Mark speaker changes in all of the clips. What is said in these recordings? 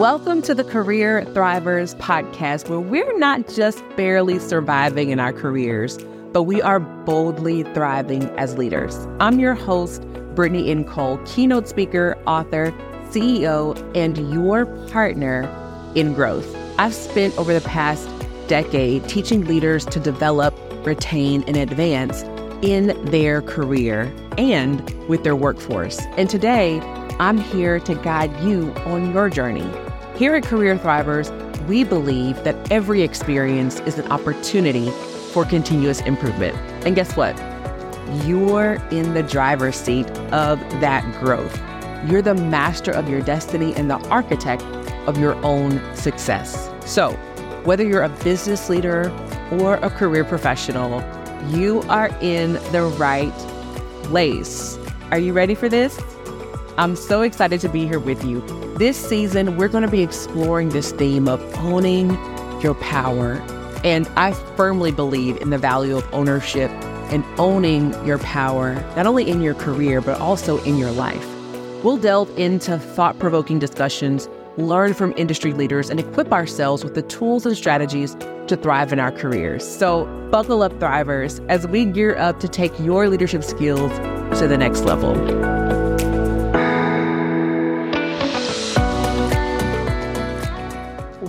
Speaker 1: Welcome to the Career Thrivers podcast, where we're not just barely surviving in our careers, but we are boldly thriving as leaders. I'm your host, Brittany N. Cole, keynote speaker, author, CEO, and your partner in growth. I've spent over the past decade teaching leaders to develop, retain, and advance in their career and with their workforce. And today, I'm here to guide you on your journey. Here at Career Thrivers, we believe that every experience is an opportunity for continuous improvement. And guess what? You're in the driver's seat of that growth. You're the master of your destiny and the architect of your own success. So, whether you're a business leader or a career professional, you are in the right place. Are you ready for this? I'm so excited to be here with you. This season, we're going to be exploring this theme of owning your power. And I firmly believe in the value of ownership and owning your power, not only in your career, but also in your life. We'll delve into thought provoking discussions, learn from industry leaders, and equip ourselves with the tools and strategies to thrive in our careers. So, buckle up, thrivers, as we gear up to take your leadership skills to the next level.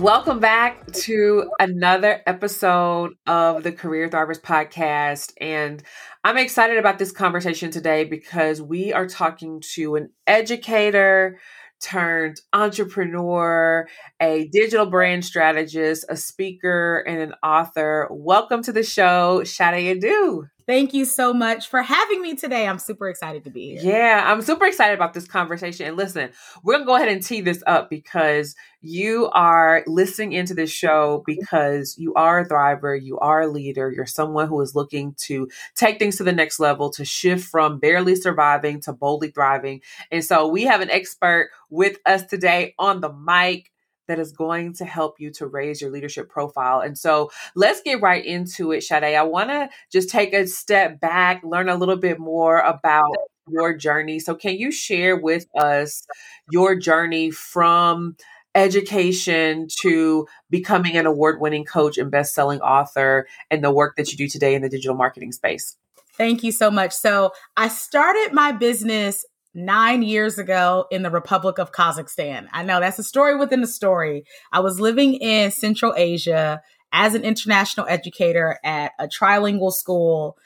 Speaker 1: Welcome back to another episode of the Career Thrivers podcast. And I'm excited about this conversation today because we are talking to an educator turned entrepreneur, a digital brand strategist, a speaker, and an author. Welcome to the show, Shade Adu.
Speaker 2: Thank you so much for having me today. I'm super excited to be here.
Speaker 1: Yeah, I'm super excited about this conversation. And listen, we're going to go ahead and tee this up because you are listening into this show because you are a thriver, you are a leader, you're someone who is looking to take things to the next level, to shift from barely surviving to boldly thriving. And so we have an expert with us today on the mic that is going to help you to raise your leadership profile. And so let's get right into it, Shade. I want to just take a step back, learn a little bit more about your journey. So, can you share with us your journey from education to becoming an award winning coach and best selling author and the work that you do today in the digital marketing space?
Speaker 2: Thank you so much. So, I started my business nine years ago in the Republic of Kazakhstan. I know that's a story within a story. I was living in Central Asia as an international educator at a trilingual school.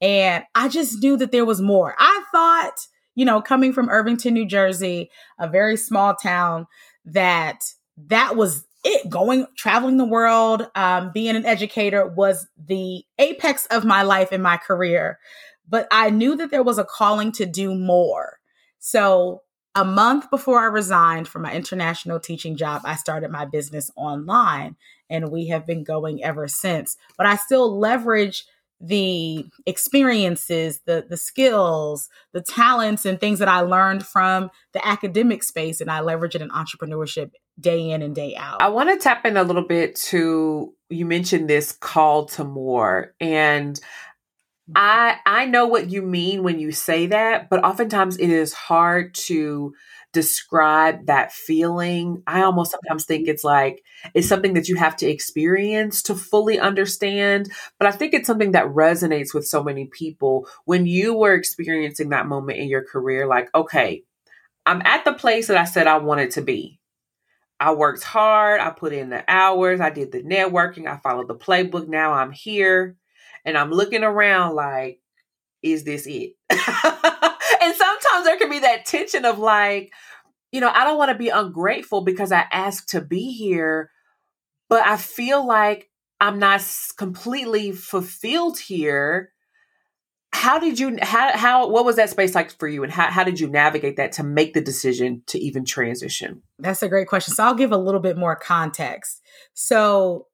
Speaker 2: And I just knew that there was more. I thought, you know, coming from Irvington, New Jersey, a very small town, that that was it. Going, traveling the world, um, being an educator was the apex of my life and my career. But I knew that there was a calling to do more. So, a month before I resigned from my international teaching job, I started my business online and we have been going ever since. But I still leverage the experiences, the the skills, the talents and things that I learned from the academic space and I leverage it in entrepreneurship day in and day out.
Speaker 1: I want to tap in a little bit to you mentioned this call to more and I I know what you mean when you say that, but oftentimes it is hard to describe that feeling. I almost sometimes think it's like it's something that you have to experience to fully understand, but I think it's something that resonates with so many people when you were experiencing that moment in your career like, okay, I'm at the place that I said I wanted to be. I worked hard, I put in the hours, I did the networking, I followed the playbook. Now I'm here and I'm looking around like, is this it? and sometimes there can be that tension of like, you know, I don't want to be ungrateful because I asked to be here, but I feel like I'm not completely fulfilled here. How did you how how what was that space like for you and how how did you navigate that to make the decision to even transition?
Speaker 2: That's a great question. So I'll give a little bit more context. So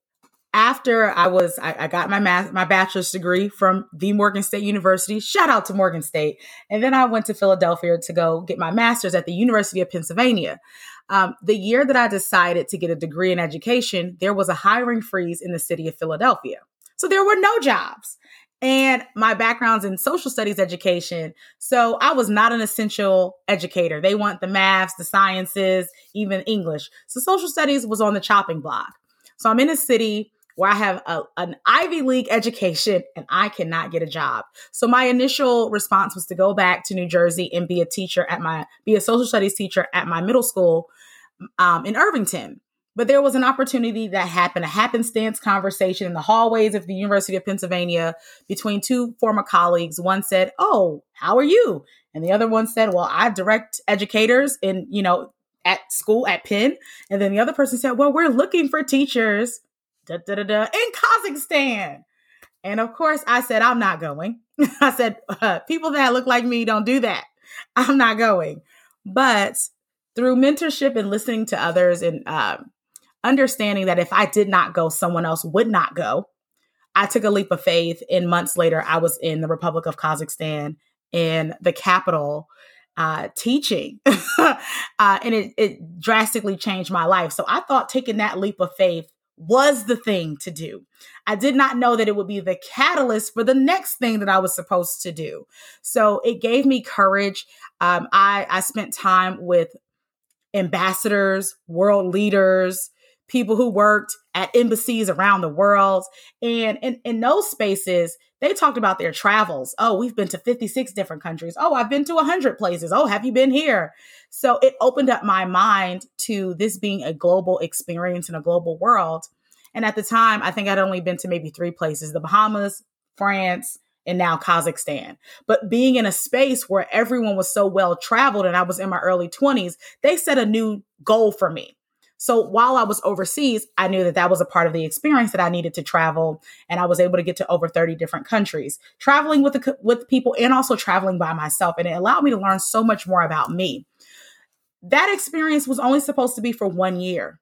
Speaker 2: after I was, I, I got my math, my bachelor's degree from the Morgan State University. Shout out to Morgan State. And then I went to Philadelphia to go get my master's at the University of Pennsylvania. Um, the year that I decided to get a degree in education, there was a hiring freeze in the city of Philadelphia. So there were no jobs. and my background's in social studies education. So I was not an essential educator. They want the maths, the sciences, even English. So social studies was on the chopping block. So I'm in a city where I have a, an Ivy League education and I cannot get a job. So my initial response was to go back to New Jersey and be a teacher at my, be a social studies teacher at my middle school um, in Irvington. But there was an opportunity that happened, a happenstance conversation in the hallways of the University of Pennsylvania between two former colleagues. One said, Oh, how are you? And the other one said, Well, I direct educators in, you know, at school at Penn. And then the other person said, Well, we're looking for teachers da, da, da, da, in Kazakhstan. And of course, I said, I'm not going. I said, uh, people that look like me don't do that. I'm not going. But through mentorship and listening to others and um, understanding that if I did not go, someone else would not go. I took a leap of faith. And months later, I was in the Republic of Kazakhstan in the capital uh, teaching. uh, and it, it drastically changed my life. So I thought taking that leap of faith was the thing to do. I did not know that it would be the catalyst for the next thing that I was supposed to do. So it gave me courage. Um, I, I spent time with ambassadors, world leaders, people who worked at embassies around the world. And in, in those spaces, they talked about their travels. Oh, we've been to 56 different countries. Oh, I've been to 100 places. Oh, have you been here? So it opened up my mind to this being a global experience in a global world. And at the time, I think I'd only been to maybe three places the Bahamas, France, and now Kazakhstan. But being in a space where everyone was so well traveled and I was in my early 20s, they set a new goal for me. So while I was overseas, I knew that that was a part of the experience that I needed to travel, and I was able to get to over 30 different countries, traveling with the, with people and also traveling by myself, and it allowed me to learn so much more about me. That experience was only supposed to be for one year.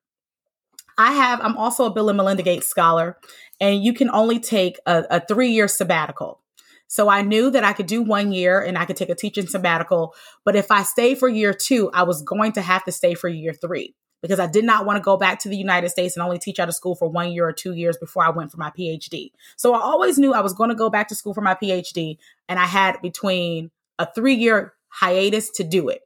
Speaker 2: I have, I'm also a Bill and Melinda Gates scholar, and you can only take a, a three year sabbatical. So I knew that I could do one year and I could take a teaching sabbatical. But if I stayed for year two, I was going to have to stay for year three because I did not want to go back to the United States and only teach out of school for one year or two years before I went for my PhD. So I always knew I was going to go back to school for my PhD, and I had between a three year hiatus to do it.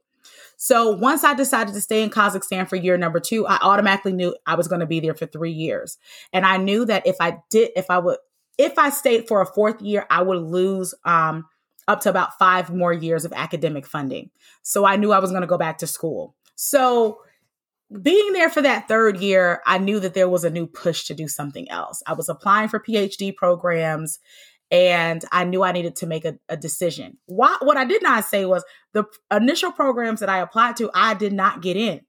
Speaker 2: So once I decided to stay in Kazakhstan for year number two, I automatically knew I was going to be there for three years. And I knew that if I did, if I would, if I stayed for a fourth year, I would lose um, up to about five more years of academic funding. So I knew I was going to go back to school. So being there for that third year, I knew that there was a new push to do something else. I was applying for PhD programs and I knew I needed to make a, a decision. What, what I did not say was the initial programs that I applied to, I did not get in.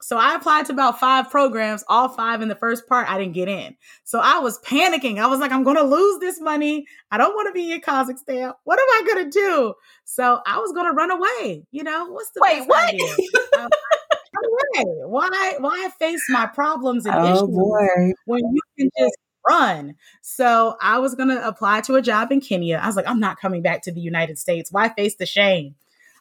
Speaker 2: So I applied to about five programs, all five in the first part, I didn't get in. So I was panicking. I was like, I'm going to lose this money. I don't want to be in Kazakhstan. What am I going to do? So I was going to run away. You know, what's the
Speaker 3: Wait, what?
Speaker 2: um, why why face my problems and
Speaker 3: oh,
Speaker 2: issues
Speaker 3: boy.
Speaker 2: when you can just run? So I was gonna apply to a job in Kenya. I was like, I'm not coming back to the United States. Why face the shame?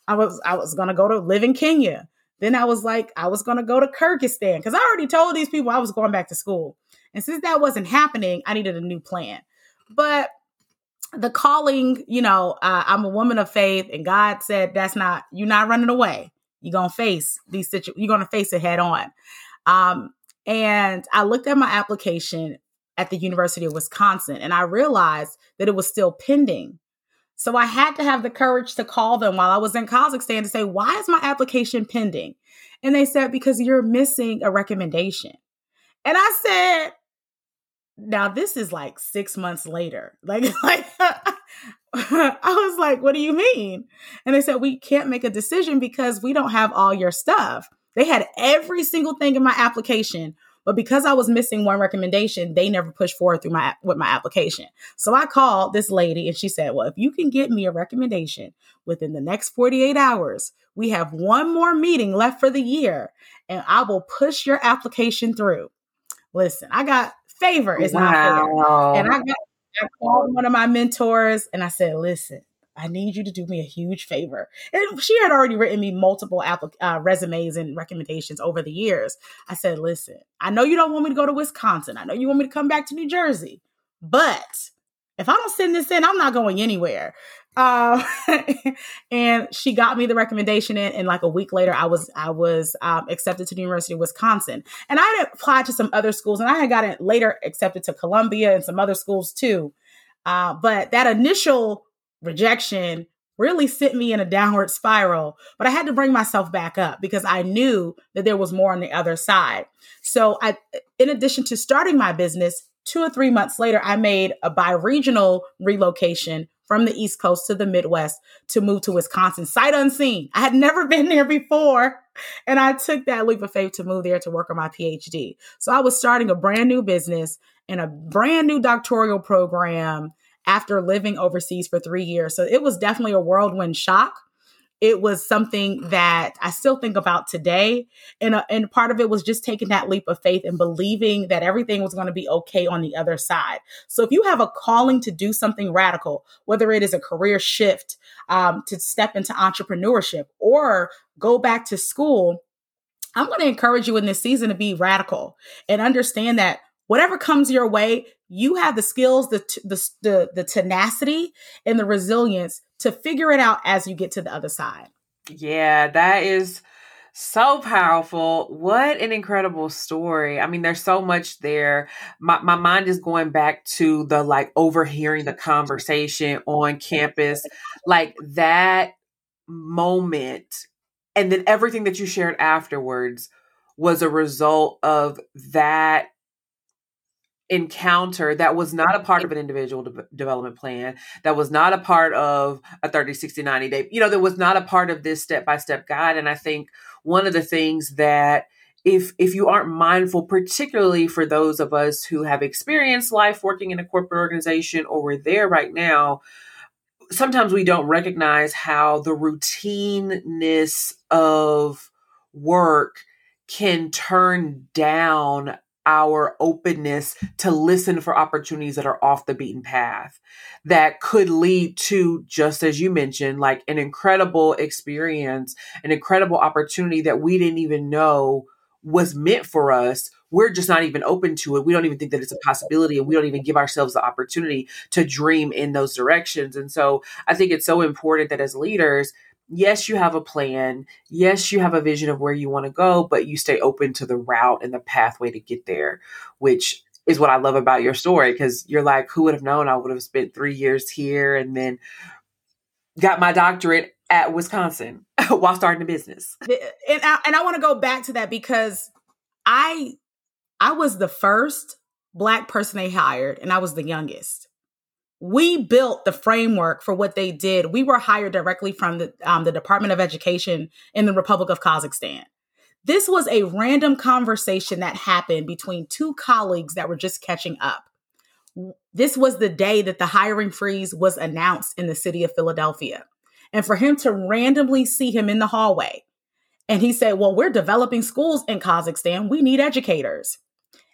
Speaker 2: I was I was gonna go to live in Kenya. Then I was like, I was gonna go to Kyrgyzstan because I already told these people I was going back to school. And since that wasn't happening, I needed a new plan. But the calling, you know, uh, I'm a woman of faith, and God said, "That's not you're not running away. You're gonna face these situations. You're gonna face it head on. Um, and I looked at my application at the University of Wisconsin, and I realized that it was still pending. So I had to have the courage to call them while I was in Kazakhstan to say, "Why is my application pending?" And they said, "Because you're missing a recommendation." And I said, now this is like six months later like like i was like what do you mean and they said we can't make a decision because we don't have all your stuff they had every single thing in my application but because i was missing one recommendation they never pushed forward through my with my application so i called this lady and she said well if you can get me a recommendation within the next 48 hours we have one more meeting left for the year and i will push your application through listen i got favor is wow. not fair. And I got I called one of my mentors and I said, listen, I need you to do me a huge favor. And she had already written me multiple applic- uh, resumes and recommendations over the years. I said, listen, I know you don't want me to go to Wisconsin. I know you want me to come back to New Jersey, but if I don't send this in, I'm not going anywhere. Uh, and she got me the recommendation in, and like a week later, I was I was um, accepted to the University of Wisconsin, and I had applied to some other schools, and I had gotten later accepted to Columbia and some other schools too. Uh, but that initial rejection really sent me in a downward spiral. But I had to bring myself back up because I knew that there was more on the other side. So I, in addition to starting my business, two or three months later, I made a bi-regional relocation from the East Coast to the Midwest to move to Wisconsin, sight unseen. I had never been there before. And I took that leap of faith to move there to work on my PhD. So I was starting a brand new business and a brand new doctoral program after living overseas for three years. So it was definitely a whirlwind shock it was something that I still think about today. And, uh, and part of it was just taking that leap of faith and believing that everything was going to be okay on the other side. So if you have a calling to do something radical, whether it is a career shift, um, to step into entrepreneurship or go back to school, I'm going to encourage you in this season to be radical and understand that whatever comes your way, you have the skills, the, the, the, the tenacity and the resilience to figure it out as you get to the other side.
Speaker 1: Yeah, that is so powerful. What an incredible story. I mean, there's so much there. My, my mind is going back to the like overhearing the conversation on campus, like that moment. And then everything that you shared afterwards was a result of that encounter that was not a part of an individual de- development plan that was not a part of a 30 60 90 day you know that was not a part of this step by step guide. And i think one of the things that if if you aren't mindful particularly for those of us who have experienced life working in a corporate organization or we're there right now sometimes we don't recognize how the routineness of work can turn down our openness to listen for opportunities that are off the beaten path that could lead to, just as you mentioned, like an incredible experience, an incredible opportunity that we didn't even know was meant for us. We're just not even open to it. We don't even think that it's a possibility, and we don't even give ourselves the opportunity to dream in those directions. And so I think it's so important that as leaders, yes, you have a plan. Yes, you have a vision of where you want to go, but you stay open to the route and the pathway to get there, which is what I love about your story because you're like, who would have known I would have spent three years here and then got my doctorate at Wisconsin while starting a business.
Speaker 2: And I, and I want to go back to that because I I was the first black person they hired and I was the youngest we built the framework for what they did. We were hired directly from the, um, the Department of Education in the Republic of Kazakhstan. This was a random conversation that happened between two colleagues that were just catching up. This was the day that the hiring freeze was announced in the city of Philadelphia. And for him to randomly see him in the hallway, and he said, Well, we're developing schools in Kazakhstan. We need educators.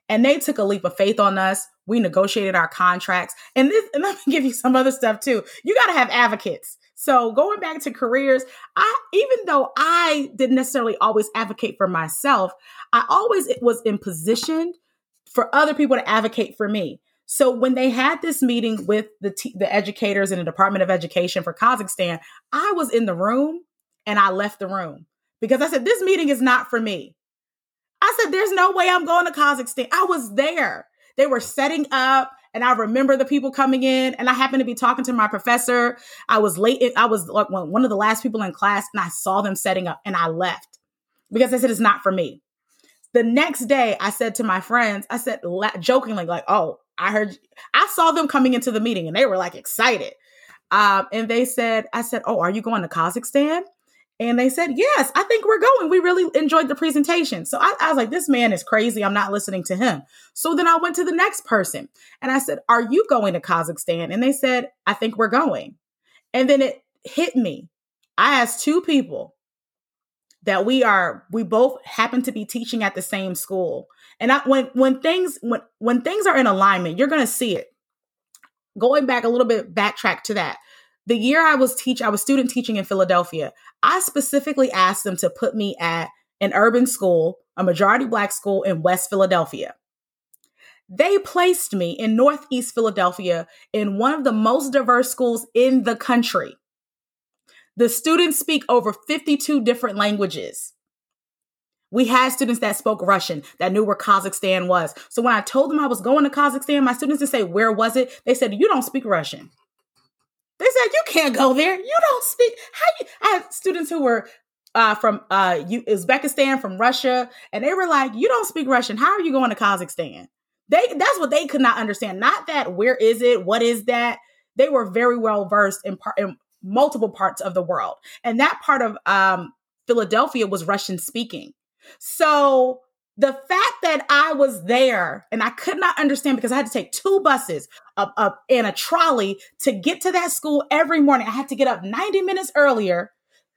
Speaker 2: And they took a leap of faith on us. We negotiated our contracts. And this, and let me give you some other stuff too. You got to have advocates. So going back to careers, I even though I didn't necessarily always advocate for myself, I always was in position for other people to advocate for me. So when they had this meeting with the t- the educators in the Department of Education for Kazakhstan, I was in the room and I left the room because I said this meeting is not for me. I said, there's no way I'm going to Kazakhstan. I was there. They were setting up and I remember the people coming in and I happened to be talking to my professor. I was late. I was like one of the last people in class and I saw them setting up and I left because I said, it's not for me. The next day I said to my friends, I said jokingly like, oh, I heard, I saw them coming into the meeting and they were like excited. Um, and they said, I said, oh, are you going to Kazakhstan? And they said, Yes, I think we're going. We really enjoyed the presentation. So I, I, was like, This man is crazy. I'm not listening to him. So then I went to the next person and I said, Are you going to Kazakhstan? And they said, I think we're going. And then it hit me. I asked two people that we are, we both happen to be teaching at the same school. And I, when when things when when things are in alignment, you're gonna see it. Going back a little bit, backtrack to that the year I was teach, I was student teaching in Philadelphia. I specifically asked them to put me at an urban school, a majority black school in West Philadelphia. They placed me in Northeast Philadelphia in one of the most diverse schools in the country. The students speak over 52 different languages. We had students that spoke Russian that knew where Kazakhstan was. So when I told them I was going to Kazakhstan, my students didn't say, Where was it? They said, You don't speak Russian. They said, You can't go there. You don't speak. How you? I had students who were uh, from uh, Uzbekistan, from Russia, and they were like, You don't speak Russian. How are you going to Kazakhstan? They that's what they could not understand. Not that where is it? What is that? They were very well versed in, part, in multiple parts of the world. And that part of um, Philadelphia was Russian speaking. So the fact that I was there and I could not understand because I had to take two buses up, up and a trolley to get to that school every morning. I had to get up 90 minutes earlier,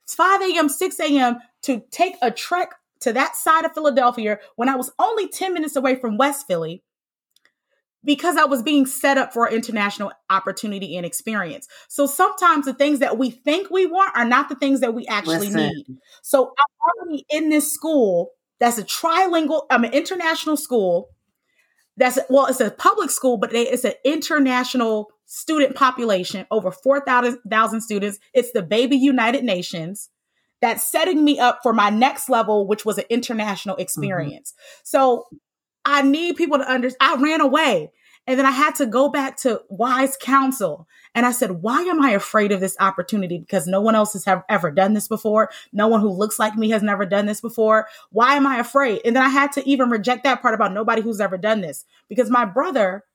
Speaker 2: 5 a.m., 6 a.m. to take a trek to that side of Philadelphia when I was only 10 minutes away from West Philly because I was being set up for an international opportunity and experience. So sometimes the things that we think we want are not the things that we actually Listen. need. So I'm already in this school that's a trilingual, I'm an international school. That's well, it's a public school, but it's an international student population, over 4,000 students. It's the baby United Nations that's setting me up for my next level, which was an international mm-hmm. experience. Mm-hmm. So I need people to understand. I ran away. And then I had to go back to wise counsel. And I said, why am I afraid of this opportunity? Because no one else has have, ever done this before. No one who looks like me has never done this before. Why am I afraid? And then I had to even reject that part about nobody who's ever done this because my brother,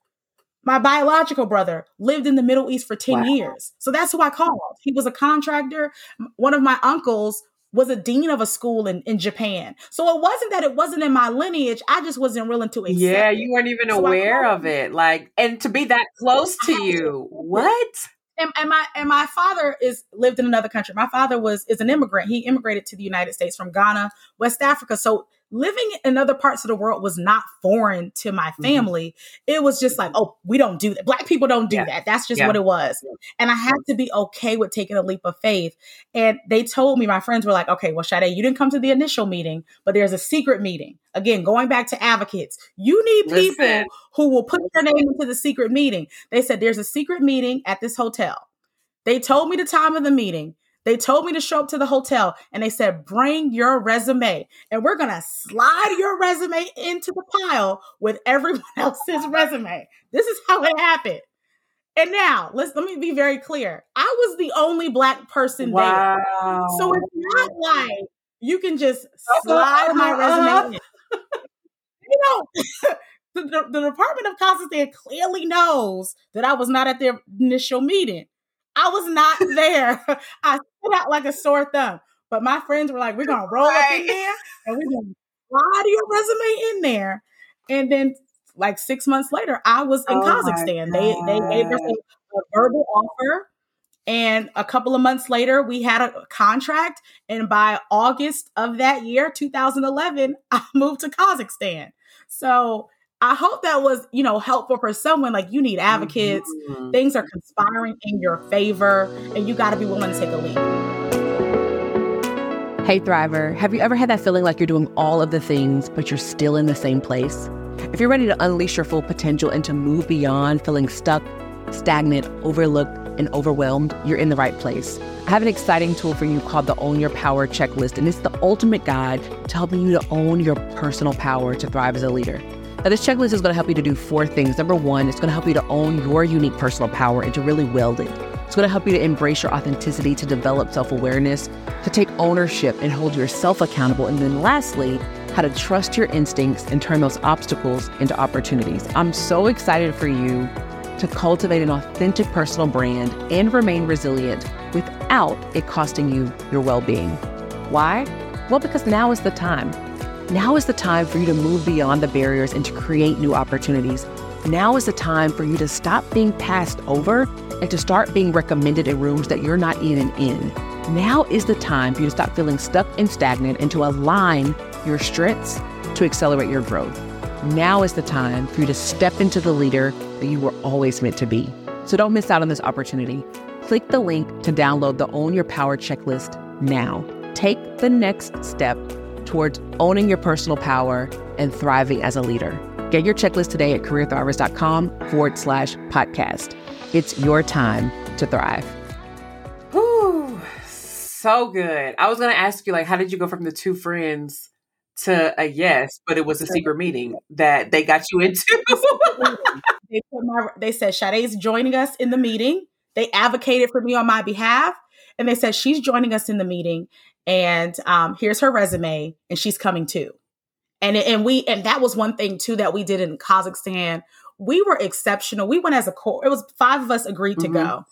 Speaker 2: my biological brother, lived in the Middle East for 10 wow. years. So that's who I called. He was a contractor. One of my uncles was a dean of a school in, in Japan. So it wasn't that it wasn't in my lineage. I just wasn't willing to accept
Speaker 1: Yeah, you weren't even so aware of it. Like, and to be that close to you. What?
Speaker 2: And, and, my and my father is lived in another country. My father was is an immigrant. He immigrated to the United States from Ghana, West Africa. So living in other parts of the world was not foreign to my mm-hmm. family. Mm-hmm. It was just like, oh, we don't do that. Black people don't do yeah. that. That's just yeah. what it was. And I had to be okay with taking a leap of faith. And they told me, my friends were like, okay, well, Shade, you didn't come to the initial meeting, but there's a secret meeting. Again, going back to advocates, you need people Listen. who will put their name into the secret meeting. They said there's a secret meeting at this hotel. They told me the time of the meeting. They told me to show up to the hotel and they said, bring your resume and we're going to slide your resume into the pile with everyone else's resume. This is how it happened. And now let's let me be very clear. I was the only black person wow. there. So it's not like you can just slide my resume in. you know, the, the, the Department of Kazakhstan clearly knows that I was not at their initial meeting. I was not there. I stood out like a sore thumb. But my friends were like, we're gonna roll right. up in there and we're gonna slide your resume in there. And then like six months later, I was in oh Kazakhstan. They they gave us a, a verbal offer. And a couple of months later, we had a contract. And by August of that year, 2011, I moved to Kazakhstan. So I hope that was, you know, helpful for someone like you need advocates. Mm-hmm. Things are conspiring in your favor, and you got to be willing to take a leap.
Speaker 3: Hey, Thriver, have you ever had that feeling like you're doing all of the things, but you're still in the same place? If you're ready to unleash your full potential and to move beyond feeling stuck, stagnant, overlooked, and overwhelmed, you're in the right place. I have an exciting tool for you called the Own Your Power Checklist, and it's the ultimate guide to helping you to own your personal power to thrive as a leader. Now, this checklist is going to help you to do four things. Number one, it's going to help you to own your unique personal power and to really wield it. It's going to help you to embrace your authenticity, to develop self awareness, to take ownership and hold yourself accountable. And then lastly, how to trust your instincts and turn those obstacles into opportunities. I'm so excited for you to cultivate an authentic personal brand and remain resilient without it costing you your well being. Why? Well, because now is the time. Now is the time for you to move beyond the barriers and to create new opportunities. Now is the time for you to stop being passed over and to start being recommended in rooms that you're not even in. Now is the time for you to stop feeling stuck and stagnant and to align your strengths to accelerate your growth. Now is the time for you to step into the leader that you were always meant to be. So don't miss out on this opportunity. Click the link to download the Own Your Power checklist now. Take the next step towards owning your personal power and thriving as a leader. Get your checklist today at careerthrivers.com forward slash podcast. It's your time to thrive.
Speaker 1: Whew, so good. I was going to ask you, like, how did you go from the two friends to a yes, but it was a secret meeting that they got you into?
Speaker 2: they, my, they said, Shade's joining us in the meeting. They advocated for me on my behalf. And they said, she's joining us in the meeting. And um, here's her resume, and she's coming too. And, and we and that was one thing too that we did in Kazakhstan. We were exceptional. We went as a corps. It was five of us agreed mm-hmm. to go.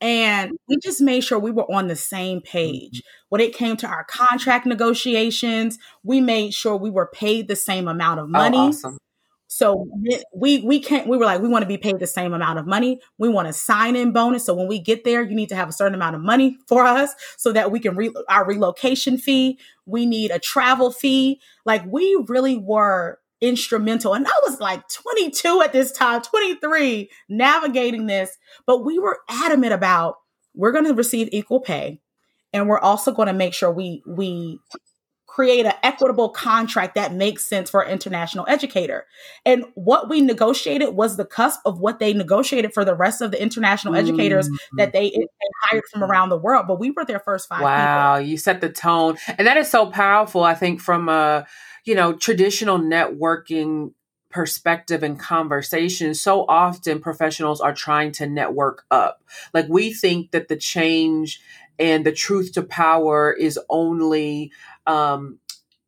Speaker 2: And we just made sure we were on the same page. Mm-hmm. When it came to our contract negotiations, we made sure we were paid the same amount of oh, money. Oh, awesome. So we we can't. We were like, we want to be paid the same amount of money. We want a sign in bonus. So when we get there, you need to have a certain amount of money for us so that we can re- our relocation fee. We need a travel fee. Like we really were instrumental. And I was like 22 at this time, 23, navigating this. But we were adamant about we're going to receive equal pay, and we're also going to make sure we we create an equitable contract that makes sense for an international educator. And what we negotiated was the cusp of what they negotiated for the rest of the international mm-hmm. educators that they, they, hired from around the world. But we were their first five.
Speaker 1: Wow, people. you set the tone, and that is so powerful. I think from a you know traditional networking perspective and conversation, so often professionals are trying to network up. Like we think that the change and the truth to power is only um,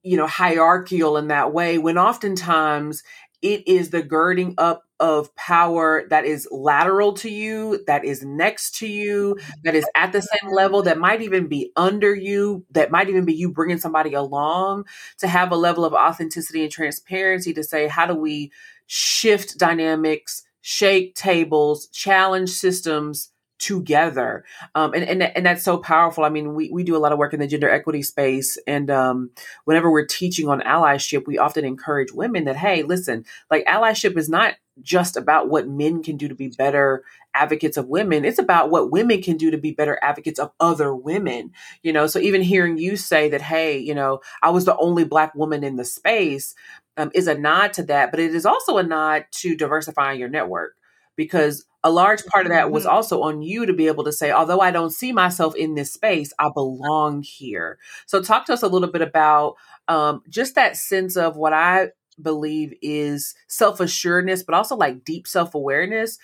Speaker 1: you know hierarchical in that way when oftentimes it is the girding up of power that is lateral to you, that is next to you, that is at the same level, that might even be under you, that might even be you bringing somebody along to have a level of authenticity and transparency to say, how do we shift dynamics, shake tables, challenge systems together. Um, and, and and that's so powerful. I mean we, we do a lot of work in the gender equity space and um, whenever we're teaching on allyship we often encourage women that hey listen like allyship is not just about what men can do to be better advocates of women. It's about what women can do to be better advocates of other women you know? So even hearing you say that hey you know i was the only black woman in the space um, is a nod to that but it is also a nod to diversifying your network because a large part of that was mm-hmm. also on you to be able to say, although I don't see myself in this space, I belong here. So, talk to us a little bit about um, just that sense of what I believe is self assuredness, but also like deep self awareness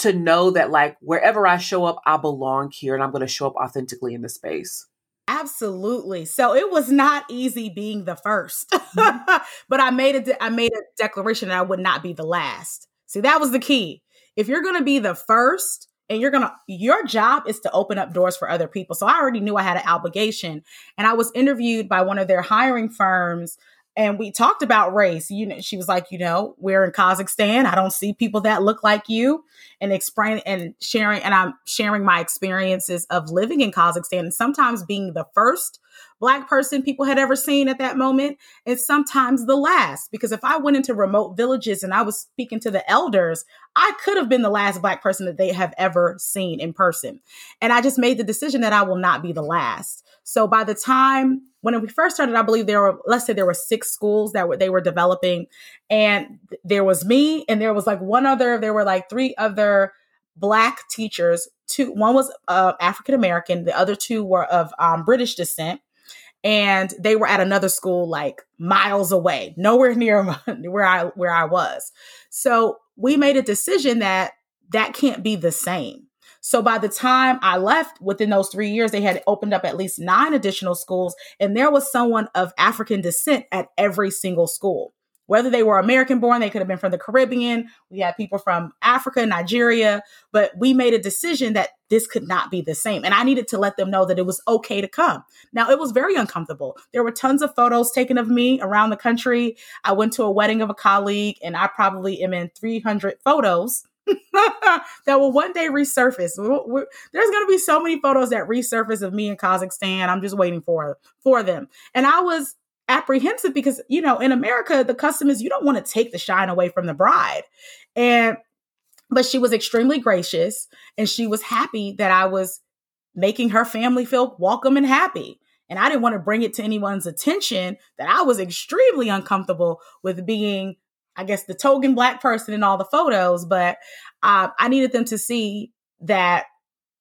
Speaker 1: to know that, like, wherever I show up, I belong here and I'm going to show up authentically in the space.
Speaker 2: Absolutely. So it was not easy being the 1st mm-hmm. but I made a de- I made a declaration that I would not be the last. See, that was the key if you're going to be the first and you're going to your job is to open up doors for other people. So I already knew I had an obligation and I was interviewed by one of their hiring firms and we talked about race. You know, she was like, you know, we're in Kazakhstan. I don't see people that look like you, and explaining and sharing. And I'm sharing my experiences of living in Kazakhstan and sometimes being the first black person people had ever seen at that moment, and sometimes the last. Because if I went into remote villages and I was speaking to the elders, I could have been the last black person that they have ever seen in person. And I just made the decision that I will not be the last. So by the time when we first started, I believe there were, let's say there were six schools that were, they were developing and there was me and there was like one other, there were like three other black teachers. Two, one was uh, African American, the other two were of um, British descent and they were at another school like miles away, nowhere near where I where I was. So we made a decision that that can't be the same. So by the time I left within those 3 years they had opened up at least 9 additional schools and there was someone of African descent at every single school whether they were American born, they could have been from the Caribbean. We had people from Africa, Nigeria, but we made a decision that this could not be the same. And I needed to let them know that it was okay to come. Now, it was very uncomfortable. There were tons of photos taken of me around the country. I went to a wedding of a colleague, and I probably am in 300 photos. that will one day resurface. We're, we're, there's going to be so many photos that resurface of me in Kazakhstan. I'm just waiting for for them. And I was apprehensive because you know in america the custom is you don't want to take the shine away from the bride and but she was extremely gracious and she was happy that i was making her family feel welcome and happy And I didn't want to bring it to anyone's attention that I was extremely uncomfortable with being, I guess, the token black person in all the photos. But uh, I needed them to see that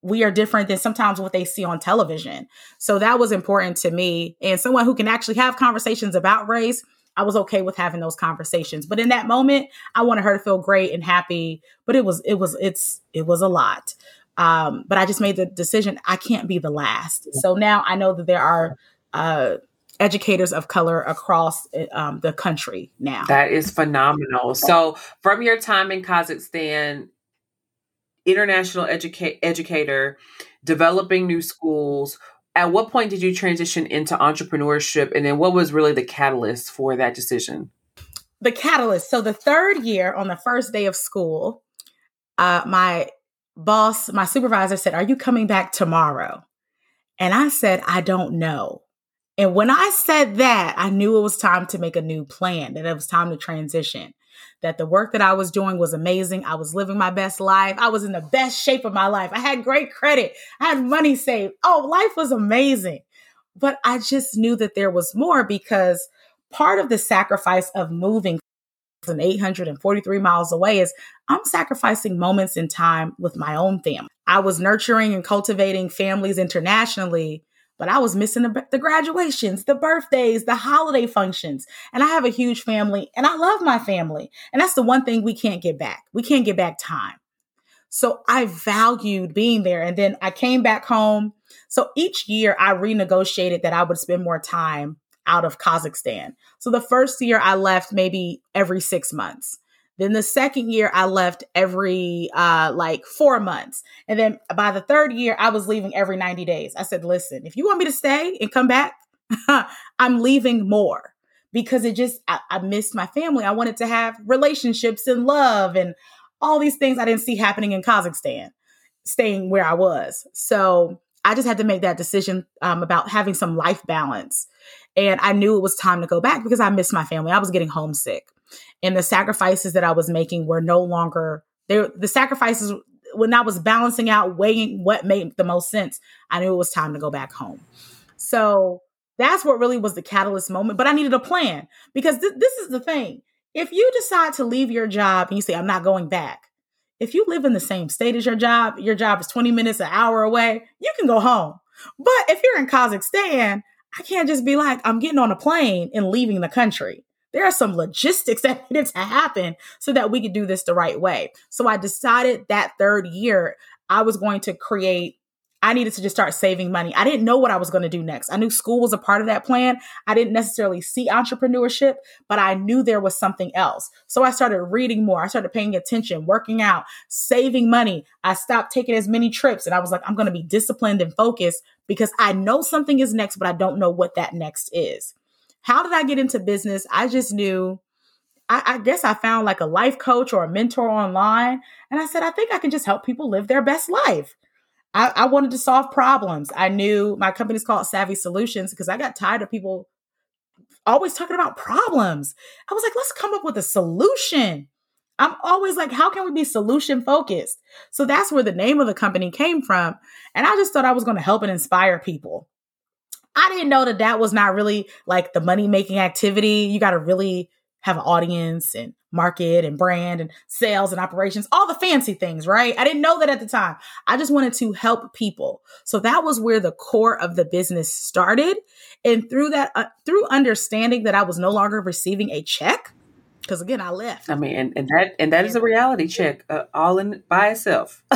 Speaker 2: we are different than sometimes what they see on television. So that was important to me. And someone who can actually have conversations about race, I was okay with having those conversations. But in that moment, I wanted her to feel great and happy. But it was, it was, it's, it was a lot. Um, but I just made the decision I can't be the last. So now I know that there are uh, educators of color across um, the country now.
Speaker 1: That is phenomenal. So from your time in Kazakhstan, international educa- educator, developing new schools. At what point did you transition into entrepreneurship? And then what was really the catalyst for that decision?
Speaker 2: The catalyst. So the third year on the first day of school, uh, my boss, my supervisor said, Are you coming back tomorrow? And I said, I don't know. And when I said that, I knew it was time to make a new plan, that it was time to transition, that the work that I was doing was amazing. I was living my best life. I was in the best shape of my life. I had great credit. I had money saved. Oh, life was amazing. But I just knew that there was more because part of the sacrifice of moving 843 miles away is I'm sacrificing moments in time with my own family. I was nurturing and cultivating families internationally, but I was missing the, the, graduations, the birthdays, the holiday functions. And I have a huge family and I love my family. And that's the one thing we can't get back. We can't get back time. So I valued being there. And then I came back home. So each year I renegotiated that I would spend more time out of Kazakhstan. So the first year I left maybe every six months. Then the second year I left every uh like 4 months. And then by the third year I was leaving every 90 days. I said, "Listen, if you want me to stay and come back, I'm leaving more." Because it just I, I missed my family. I wanted to have relationships and love and all these things I didn't see happening in Kazakhstan, staying where I was. So I just had to make that decision um, about having some life balance. And I knew it was time to go back because I missed my family. I was getting homesick. And the sacrifices that I was making were no longer there. The sacrifices, when I was balancing out, weighing what made the most sense, I knew it was time to go back home. So that's what really was the catalyst moment. But I needed a plan because th- this is the thing. If you decide to leave your job and you say, I'm not going back, if you live in the same state as your job, your job is 20 minutes, an hour away, you can go home. But if you're in Kazakhstan, I can't just be like, I'm getting on a plane and leaving the country. There are some logistics that needed to happen so that we could do this the right way. So I decided that third year I was going to create I needed to just start saving money. I didn't know what I was going to do next. I knew school was a part of that plan. I didn't necessarily see entrepreneurship, but I knew there was something else. So I started reading more. I started paying attention, working out, saving money. I stopped taking as many trips and I was like, I'm going to be disciplined and focused because I know something is next, but I don't know what that next is. How did I get into business? I just knew I, I, guess I found like a life coach or a mentor online. And I said, I think I can just help people live their best life. I, I wanted to solve problems. I knew my company's called Savvy Solutions because I got tired of people always talking about problems. I was like, let's come up with a solution. I'm always like, how can we be solution focused? So that's where the name of the company came from. And I just thought I was going to help and inspire people. I didn't know that that was not really like the money making activity. You got to really have an audience and market and brand and sales and operations, all the fancy things, right? I didn't know that at the time. I just wanted to help people. So that was where the core of the business started. And through that, uh, through understanding that I was no longer receiving a check, because again, I left.
Speaker 1: I mean, and, and that and that is a reality check, uh, all in by itself.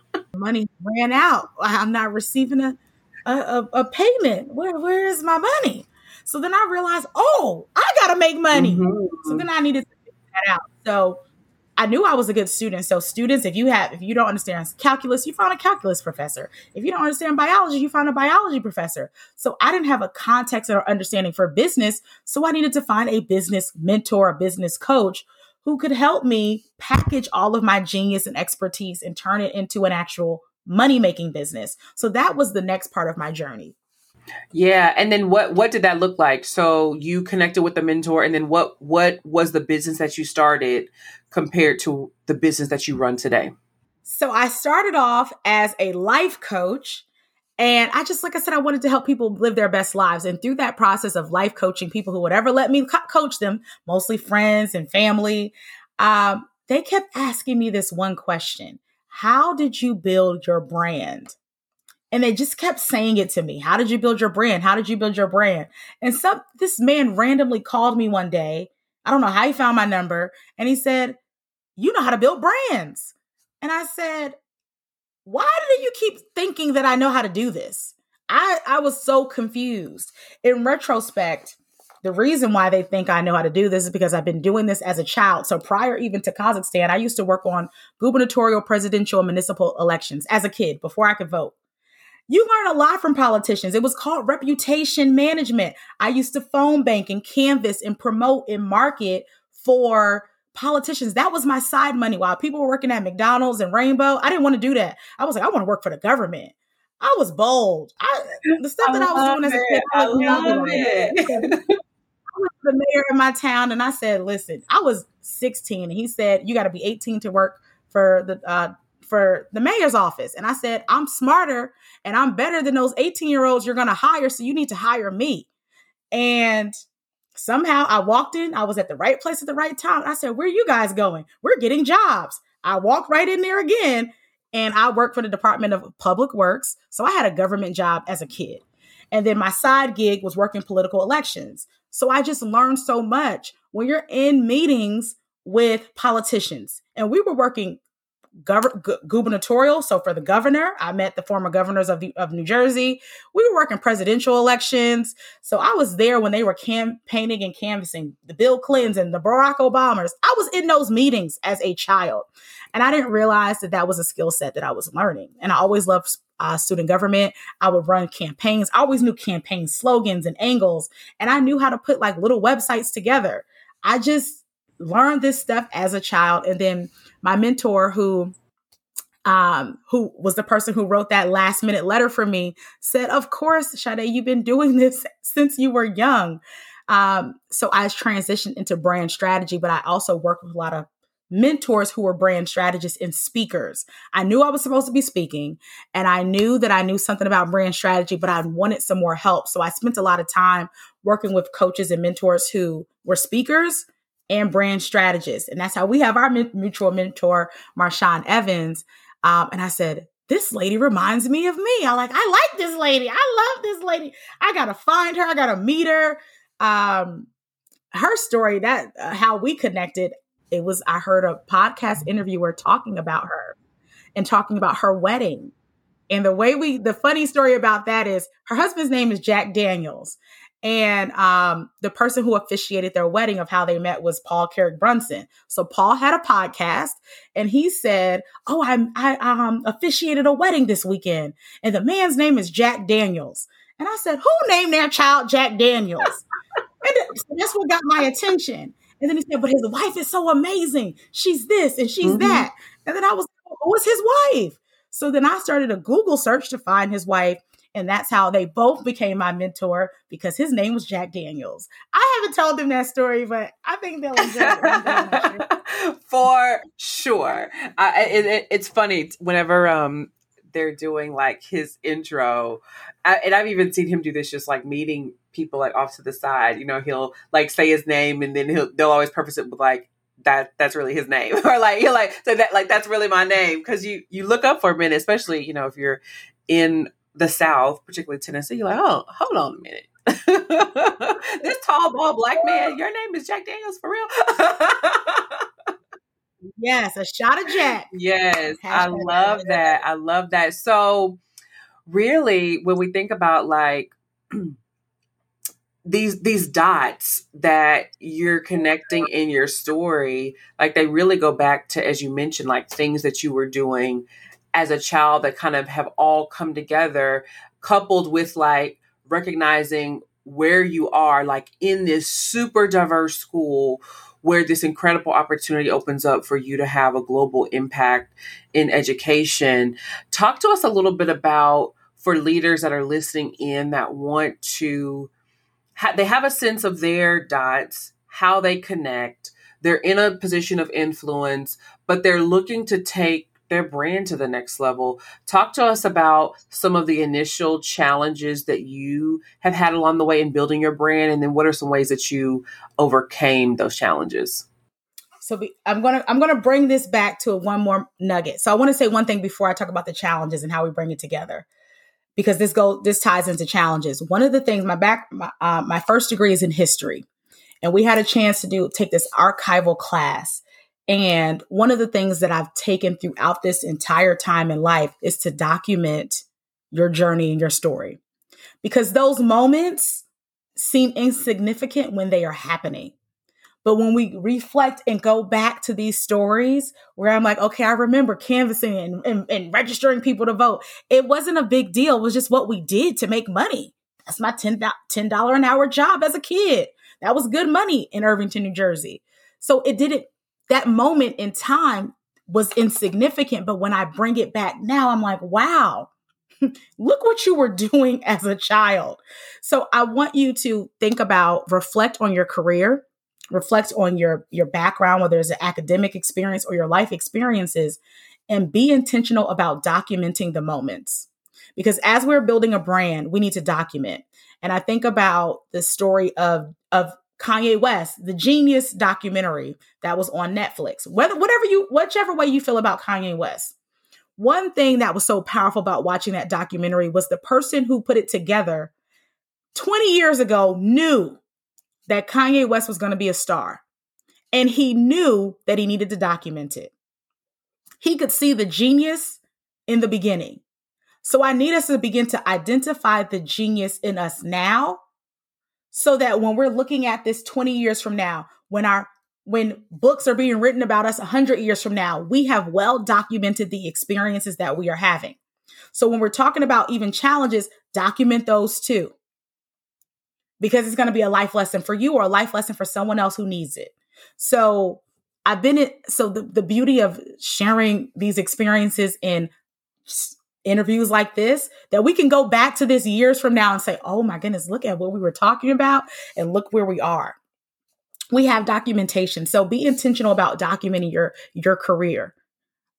Speaker 2: Money ran out. I'm not receiving a a, a payment. Where where is my money? So then I realized, oh, I got to make money. Mm-hmm. So then I needed to figure that out. So I knew I was a good student. So students, if you have, if you don't understand calculus, you find a calculus professor. If you don't understand biology, you find a biology professor. So I didn't have a context or understanding for business. So I needed to find a business mentor, a business coach who could help me package all of my genius and expertise and turn it into an actual money making business. So that was the next part of my journey.
Speaker 1: Yeah, and then what what did that look like? So you connected with the mentor, and then what what was the business that you started compared to the business that you run today?
Speaker 2: So I started off as a life coach, And I just, like I said, I wanted to help people live their best lives. And through that process of life coaching, people who would ever let me co- coach them, mostly friends and family, um, they kept asking me this one question How did you build your brand? And they just kept saying it to me. How did you build your brand? How did you build your brand? And some this man randomly called me one day. I don't know how he found my number. And he said, You know how to build brands. And I said, why do you keep thinking that I know how to do this? I, I was so confused. In retrospect, the reason why they think I know how to do this is because I've been doing this as a child. So prior even to Kazakhstan, I used to work on gubernatorial, presidential, and municipal elections as a kid before I could vote. You learn a lot from politicians. It was called reputation management. I used to phone bank and canvas and promote and market for politicians. That was my side money while people were working at McDonald's and Rainbow. I didn't want to do that. I was like, I want to work for the government. I was bold. I, the stuff that I, I was doing as a kid, I, love it. I was the mayor in my town, and I said, "Listen, I was 16, and he said you got to be 18 to work for the uh, for the mayor's office." And I said, "I'm smarter and I'm better than those 18 year olds you're going to hire, so you need to hire me." And somehow I walked in, I was at the right place at the right time. I said, Where are you guys going? We're getting jobs. I walked right in there again and I worked for the Department of Public Works. So I had a government job as a kid. And then my side gig was working political elections. So I just learned so much when you're in meetings with politicians. And we were working gov- gu- gubernatorial. So for the governor, I met the former governors of, the, of New Jersey. We were working presidential elections. So I was there when they were campaigning and canvassing the Bill Clintons and the Barack Obamas. I was in those meetings as a child. And I didn't realize that that was a skill set that I was learning. And I always loved uh, student government. I would run campaigns. I always knew campaign slogans and angles. And I knew how to put like little websites together. I just learned this stuff as a child. And then my mentor who um, who was the person who wrote that last minute letter for me, said, Of course, Shade, you've been doing this since you were young. Um, so I transitioned into brand strategy, but I also work with a lot of mentors who were brand strategists and speakers. I knew I was supposed to be speaking and I knew that I knew something about brand strategy, but I wanted some more help. So I spent a lot of time working with coaches and mentors who were speakers and brand strategist. And that's how we have our mutual mentor, Marshawn Evans. Um, and I said, this lady reminds me of me. I like, I like this lady. I love this lady. I gotta find her. I gotta meet her. Um, her story, that uh, how we connected. It was I heard a podcast interviewer talking about her and talking about her wedding. And the way we, the funny story about that is her husband's name is Jack Daniels. And um, the person who officiated their wedding of how they met was Paul Carrick Brunson. So Paul had a podcast and he said, Oh, I, I um, officiated a wedding this weekend. And the man's name is Jack Daniels. And I said, Who named their child Jack Daniels? and that's what got my attention. And then he said, But his wife is so amazing. She's this and she's mm-hmm. that. And then I was, Who was his wife? So then I started a Google search to find his wife. And that's how they both became my mentor because his name was Jack Daniels. I haven't told them that story, but I think they'll enjoy
Speaker 1: it. For sure. I, it, it, it's funny whenever um, they're doing like his intro, I, and I've even seen him do this just like meeting people like off to the side. You know, he'll like say his name and then he'll they'll always preface it with like that that's really his name or like you're like so that like that's really my name because you you look up for a minute especially you know if you're in the South, particularly Tennessee, you're like, oh, hold on a minute. this tall, bald black man, your name is Jack Daniels for real?
Speaker 2: yes, a shot of Jack.
Speaker 1: Yes, I love that. I love that. So, really, when we think about like these these dots that you're connecting in your story, like they really go back to, as you mentioned, like things that you were doing as a child that kind of have all come together, coupled with like recognizing where you are, like in this super diverse school where this incredible opportunity opens up for you to have a global impact in education. Talk to us a little bit about for leaders that are listening in that want to ha- they have a sense of their dots, how they connect. They're in a position of influence, but they're looking to take their brand to the next level. Talk to us about some of the initial challenges that you have had along the way in building your brand, and then what are some ways that you overcame those challenges?
Speaker 2: So I'm gonna I'm gonna bring this back to one more nugget. So I want to say one thing before I talk about the challenges and how we bring it together, because this go this ties into challenges. One of the things my back my, uh, my first degree is in history, and we had a chance to do take this archival class and one of the things that I've taken throughout this entire time in life is to document your journey and your story. Because those moments seem insignificant when they are happening. But when we reflect and go back to these stories where I'm like, okay, I remember canvassing and, and, and, registering people to vote. It wasn't a big deal. It was just what we did to make money. That's my $10, $10 an hour job as a kid. That was good money in Irvington, New Jersey. So it didn't that moment in time was insignificant. But when I bring it back now, I'm like, wow, look what you were doing as a child. So I want you to think about, reflect on your career, reflect on your your background, whether it's an academic experience or your life experiences, and be intentional about documenting the moments. Because as we're building a brand, we need to document. And I think about the story of of Kanye West, the Genius documentary that was on Netflix. Whether whatever you whichever way you feel about Kanye West. One thing that was so powerful about watching that documentary was the person who put it together 20 years ago knew that Kanye West was going to be a star. And he knew that he needed to document it. He could see the genius in the beginning. So I need us to begin to identify the genius in us now so that when we're looking at this 20 years from now, when our when books are being written about us 100 years from now, we have well documented the experiences that we are having. So when we're talking about even challenges, document those too. Because it's going to be a life lesson for you or a life lesson for someone else who needs it. So I've been in, so the, the beauty of sharing these experiences in interviews like this that we can go back to this years from now and say, oh my goodness, look at what we were talking about and look where we are. We have documentation. So be intentional about documenting your your career.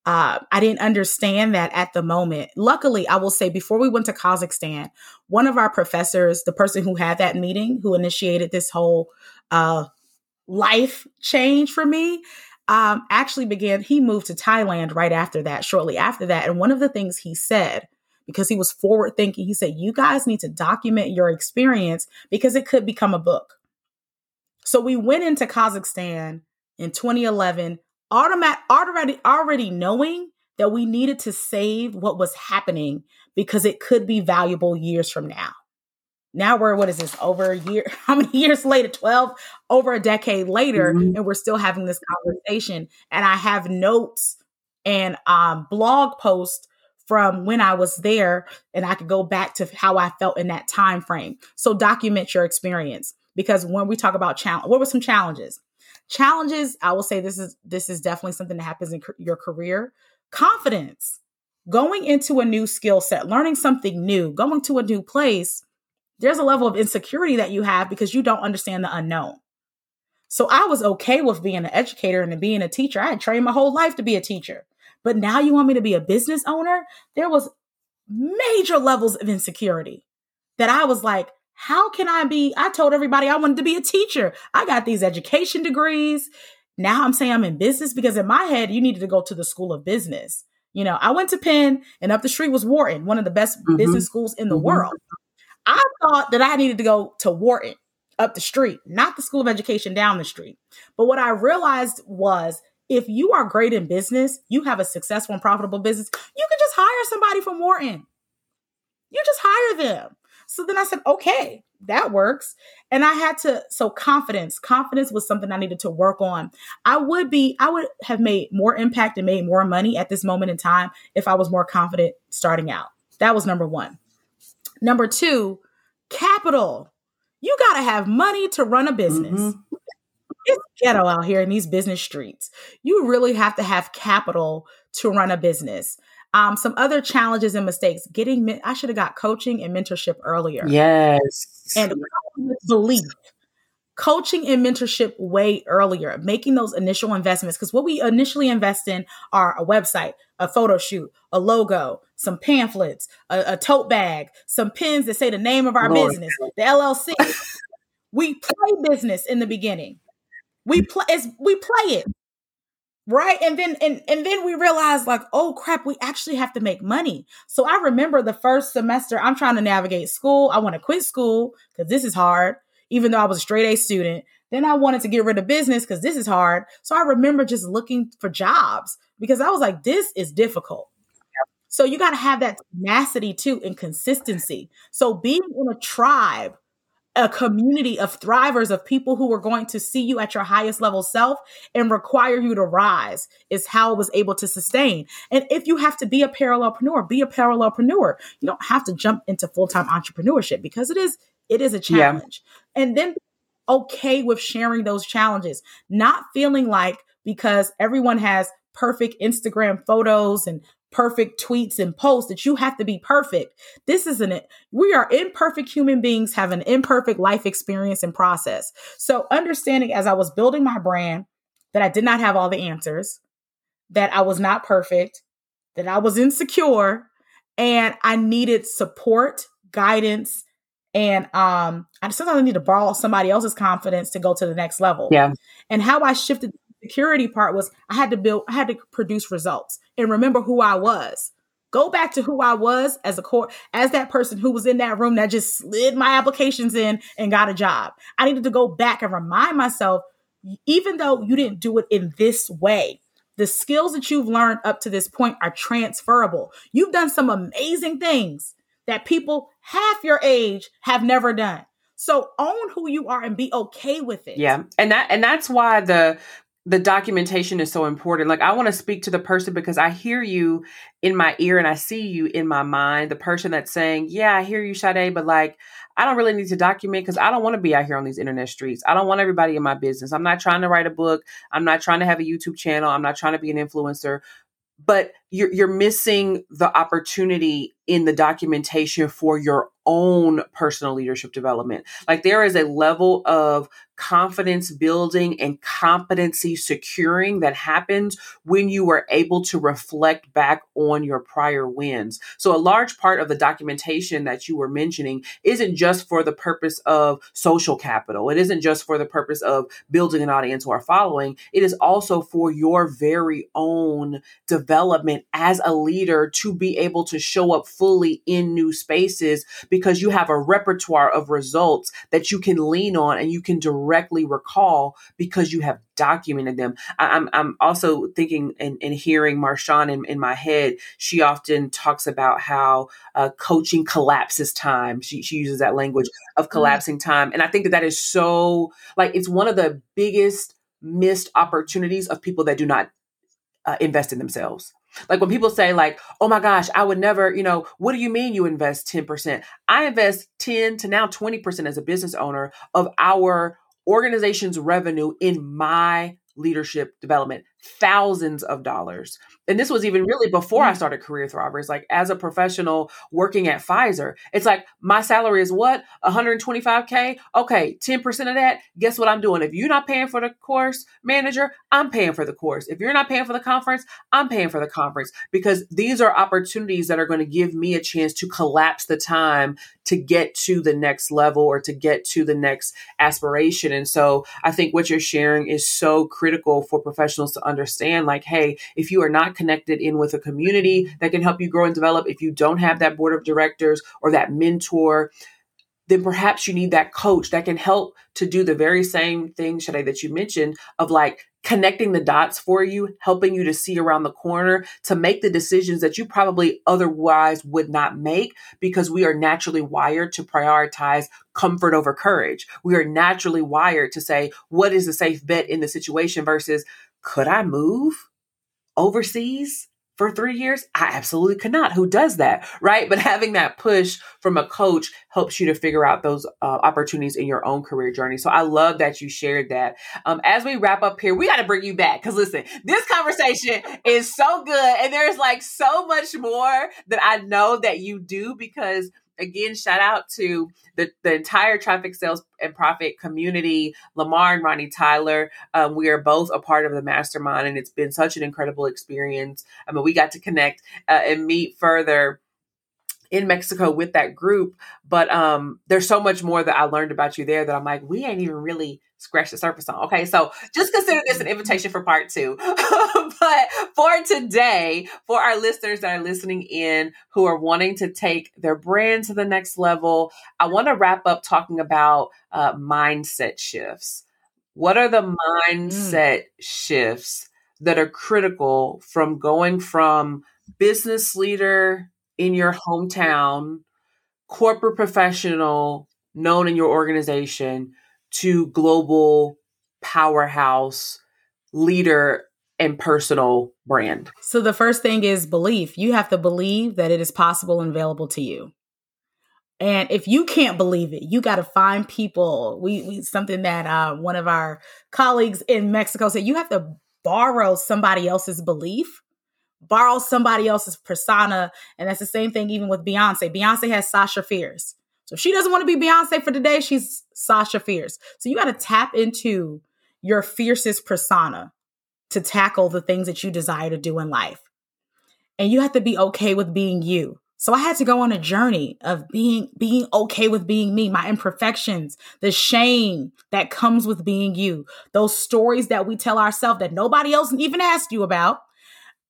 Speaker 2: Uh, I didn't understand that at the moment. Luckily, I will say before we went to Kazakhstan, one of our professors, the person who had that meeting, who initiated this whole uh, life change for me, um, actually began, he moved to Thailand right after that, shortly after that. And one of the things he said, because he was forward thinking, he said, You guys need to document your experience because it could become a book. So we went into Kazakhstan in 2011, automat- already, already knowing that we needed to save what was happening because it could be valuable years from now. Now we're what is this over a year? How many years later? 12 over a decade later, mm-hmm. and we're still having this conversation. And I have notes and um blog posts from when I was there, and I could go back to how I felt in that time frame. So document your experience because when we talk about challenge, what were some challenges? Challenges, I will say this is this is definitely something that happens in your career. Confidence, going into a new skill set, learning something new, going to a new place there's a level of insecurity that you have because you don't understand the unknown. So I was okay with being an educator and being a teacher. I had trained my whole life to be a teacher. But now you want me to be a business owner? There was major levels of insecurity that I was like, how can I be? I told everybody I wanted to be a teacher. I got these education degrees. Now I'm saying I'm in business because in my head, you needed to go to the school of business. You know, I went to Penn and up the street was Wharton, one of the best mm-hmm. business schools in the mm-hmm. world. I thought that I needed to go to Wharton up the street, not the School of Education down the street. But what I realized was if you are great in business, you have a successful and profitable business, you can just hire somebody from Wharton. You just hire them. So then I said, okay, that works. And I had to, so confidence, confidence was something I needed to work on. I would be, I would have made more impact and made more money at this moment in time if I was more confident starting out. That was number one. Number two, capital. You got to have money to run a business. Mm-hmm. It's ghetto out here in these business streets. You really have to have capital to run a business. Um, some other challenges and mistakes getting, I should have got coaching and mentorship earlier.
Speaker 1: Yes.
Speaker 2: And belief. Coaching and mentorship way earlier, making those initial investments. Because what we initially invest in are a website, a photo shoot, a logo, some pamphlets, a, a tote bag, some pins that say the name of our Lord. business, the LLC. we play business in the beginning. We play we play it right and then and, and then we realized like oh crap we actually have to make money so i remember the first semester i'm trying to navigate school i want to quit school because this is hard even though i was a straight a student then i wanted to get rid of business because this is hard so i remember just looking for jobs because i was like this is difficult so you got to have that tenacity too and consistency so being in a tribe a community of thrivers, of people who are going to see you at your highest level self and require you to rise is how it was able to sustain. And if you have to be a parallelpreneur, be a parallelpreneur. You don't have to jump into full-time entrepreneurship because it is it is a challenge. Yeah. And then okay with sharing those challenges, not feeling like because everyone has perfect Instagram photos and perfect tweets and posts that you have to be perfect. This isn't it. We are imperfect human beings have an imperfect life experience and process. So understanding as I was building my brand that I did not have all the answers, that I was not perfect, that I was insecure and I needed support, guidance, and um I sometimes I need to borrow somebody else's confidence to go to the next level.
Speaker 1: Yeah.
Speaker 2: And how I shifted the security part was I had to build, I had to produce results and remember who I was. Go back to who I was as a core, as that person who was in that room that just slid my applications in and got a job. I needed to go back and remind myself, even though you didn't do it in this way, the skills that you've learned up to this point are transferable. You've done some amazing things that people half your age have never done. So own who you are and be okay with it.
Speaker 1: Yeah. And that and that's why the the documentation is so important. Like I want to speak to the person because I hear you in my ear and I see you in my mind. The person that's saying, "Yeah, I hear you, Shade, but like I don't really need to document because I don't want to be out here on these internet streets. I don't want everybody in my business. I'm not trying to write a book. I'm not trying to have a YouTube channel. I'm not trying to be an influencer." But you're you're missing the opportunity in the documentation for your own personal leadership development. Like there is a level of confidence building and competency securing that happens when you are able to reflect back on your prior wins. So, a large part of the documentation that you were mentioning isn't just for the purpose of social capital, it isn't just for the purpose of building an audience or a following, it is also for your very own development as a leader to be able to show up fully in new spaces because you have a repertoire of results that you can lean on and you can direct directly recall because you have documented them. I, am I'm, I'm also thinking and, and hearing Marshawn in, in my head. She often talks about how uh, coaching collapses time. She, she uses that language of mm-hmm. collapsing time. And I think that that is so like, it's one of the biggest missed opportunities of people that do not uh, invest in themselves. Like when people say like, "Oh my gosh, I would never," you know, what do you mean you invest 10%? I invest 10 to now 20% as a business owner of our organization's revenue in my leadership development thousands of dollars. And this was even really before I mm. started Career Thrivers. Like as a professional working at Pfizer, it's like my salary is what? 125K? Okay, 10% of that, guess what I'm doing? If you're not paying for the course manager, I'm paying for the course. If you're not paying for the conference, I'm paying for the conference because these are opportunities that are going to give me a chance to collapse the time to get to the next level or to get to the next aspiration. And so I think what you're sharing is so critical for professionals to understand like, hey, if you are not connected in with a community that can help you grow and develop, if you don't have that board of directors or that mentor, then perhaps you need that coach that can help to do the very same thing, Shade, that you mentioned of like connecting the dots for you, helping you to see around the corner to make the decisions that you probably otherwise would not make because we are naturally wired to prioritize comfort over courage. We are naturally wired to say, what is the safe bet in the situation versus could I move overseas for three years? I absolutely could not. Who does that? Right. But having that push from a coach helps you to figure out those uh, opportunities in your own career journey. So I love that you shared that. Um, as we wrap up here, we got to bring you back because listen, this conversation is so good. And there's like so much more that I know that you do because again, shout out to the, the entire traffic sales and profit community, Lamar and Ronnie Tyler. Um, we are both a part of the mastermind, and it's been such an incredible experience. I mean, we got to connect uh, and meet further in Mexico with that group. But um, there's so much more that I learned about you there that I'm like, we ain't even really scratched the surface on. Okay, so just consider this an invitation for part two. but for today, for our listeners that are listening in who are wanting to take their brand to the next level, I want to wrap up talking about uh, mindset shifts. What are the mindset mm. shifts that are critical from going from business leader in your hometown, corporate professional known in your organization to global powerhouse leader and personal brand?
Speaker 2: So the first thing is belief. You have to believe that it is possible and available to you. And if you can't believe it, you got to find people. We, we something that uh, one of our colleagues in Mexico said. You have to borrow somebody else's belief borrow somebody else's persona. And that's the same thing even with Beyonce. Beyonce has Sasha Fierce. So if she doesn't want to be Beyonce for today, she's Sasha Fierce. So you got to tap into your fiercest persona to tackle the things that you desire to do in life. And you have to be okay with being you. So I had to go on a journey of being being okay with being me, my imperfections, the shame that comes with being you, those stories that we tell ourselves that nobody else even asked you about,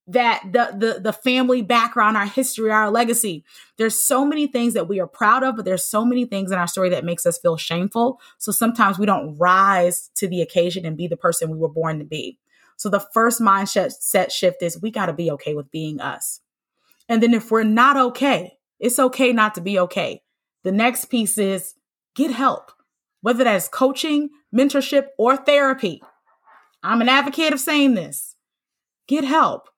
Speaker 2: that the, the the family background, our history, our legacy. There's so many things that we are proud of, but there's so many things in our story that makes us feel shameful. So sometimes we don't rise to the occasion and be the person we were born to be. So the first mindset set shift is we got to be okay with being us. And then if we're not okay, it's okay not to be okay. The next piece is get help, whether that's coaching, mentorship, or therapy. I'm an advocate of saying this. Get help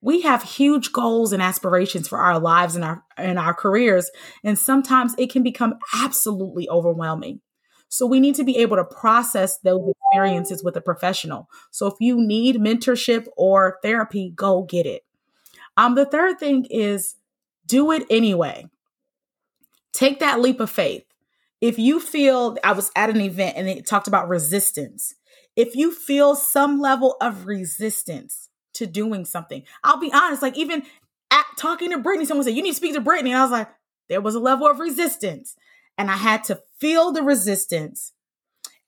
Speaker 2: we have huge goals and aspirations for our lives and our and our careers and sometimes it can become absolutely overwhelming. So we need to be able to process those experiences with a professional. So if you need mentorship or therapy go get it. Um the third thing is do it anyway. Take that leap of faith. If you feel i was at an event and it talked about resistance. If you feel some level of resistance to doing something. I'll be honest, like even at talking to Brittany, someone said, You need to speak to Brittany. And I was like, there was a level of resistance. And I had to feel the resistance.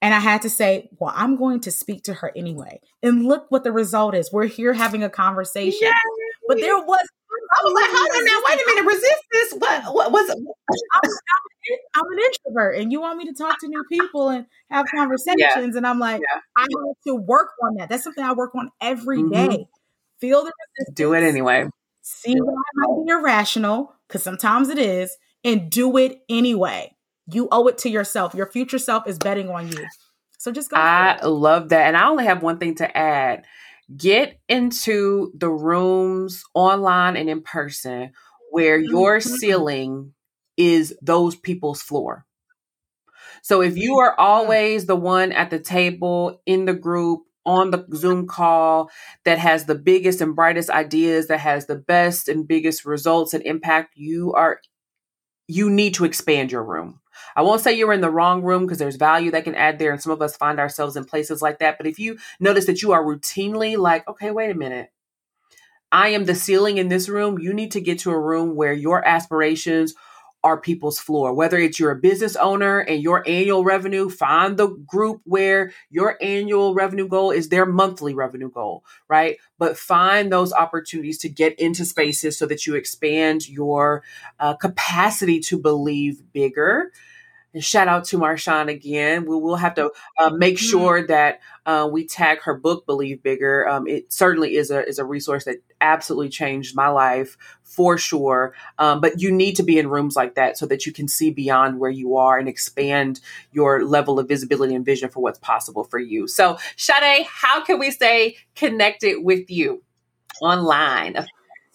Speaker 2: And I had to say, Well, I'm going to speak to her anyway. And look what the result is. We're here having a conversation. But there was
Speaker 1: I was like, hold on now, wait a minute, resist this. What what was?
Speaker 2: I'm, I'm, an introvert and you want me to talk to new people and have conversations. Yeah. And I'm like, yeah. I have to work on that. That's something I work on every mm-hmm. day feel the resistance.
Speaker 1: Do it anyway.
Speaker 2: See why it might be irrational, because sometimes it is, and do it anyway. You owe it to yourself. Your future self is betting on you. So just go.
Speaker 1: I love that. And I only have one thing to add. Get into the rooms online and in person where your mm-hmm. ceiling is those people's floor. So if you are always the one at the table in the group on the Zoom call that has the biggest and brightest ideas, that has the best and biggest results and impact, you are you need to expand your room. I won't say you're in the wrong room because there's value that can add there, and some of us find ourselves in places like that. But if you notice that you are routinely like, okay, wait a minute, I am the ceiling in this room, you need to get to a room where your aspirations are people's floor. Whether it's you're a business owner and your annual revenue, find the group where your annual revenue goal is their monthly revenue goal, right? But find those opportunities to get into spaces so that you expand your uh, capacity to believe bigger and shout out to Marshawn again. We will have to uh, make mm-hmm. sure that uh, we tag her book, Believe Bigger. Um, it certainly is a is a resource that absolutely changed my life for sure. Um, but you need to be in rooms like that so that you can see beyond where you are and expand your level of visibility and vision for what's possible for you. So, Shade, how can we stay connected with you online?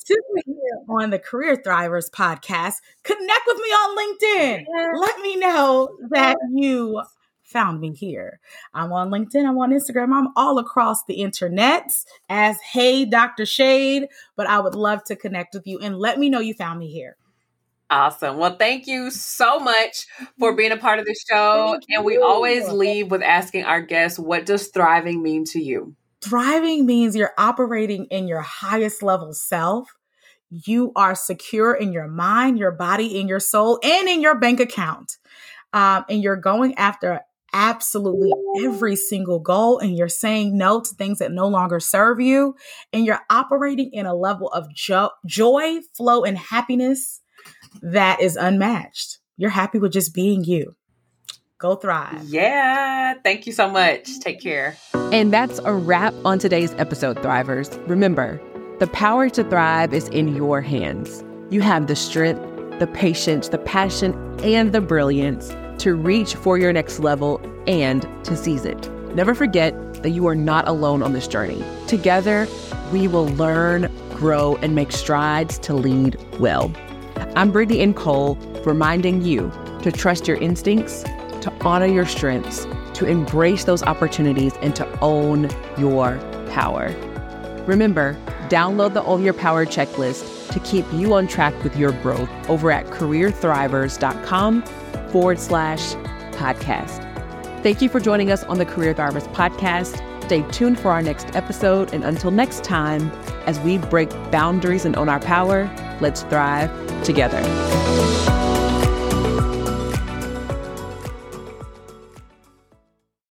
Speaker 2: Here on the Career Thrivers podcast. Connect with me on LinkedIn. Let me know that you found me here. I'm on LinkedIn, I'm on Instagram, I'm all across the internet as Hey Dr. Shade, but I would love to connect with you and let me know you found me here.
Speaker 4: Awesome. Well, thank you so much for being a part of the show. And we always leave with asking our guests, what does thriving mean to you?
Speaker 2: Thriving means you're operating in your highest level self. You are secure in your mind, your body, in your soul, and in your bank account. Um, and you're going after absolutely every single goal and you're saying no to things that no longer serve you and you're operating in a level of jo- joy, flow and happiness that is unmatched. You're happy with just being you. Go thrive.
Speaker 4: Yeah. Thank you so much. Take care.
Speaker 1: And that's a wrap on today's episode, Thrivers. Remember, the power to thrive is in your hands. You have the strength, the patience, the passion, and the brilliance to reach for your next level and to seize it. Never forget that you are not alone on this journey. Together, we will learn, grow, and make strides to lead well. I'm Brittany N. Cole, reminding you to trust your instincts, to honor your strengths, to embrace those opportunities, and to own your power. Remember, download the Own Your Power checklist to keep you on track with your growth over at careerthrivers.com forward slash podcast. Thank you for joining us on the Career Thrivers podcast. Stay tuned for our next episode. And until next time, as we break boundaries and own our power, let's thrive together.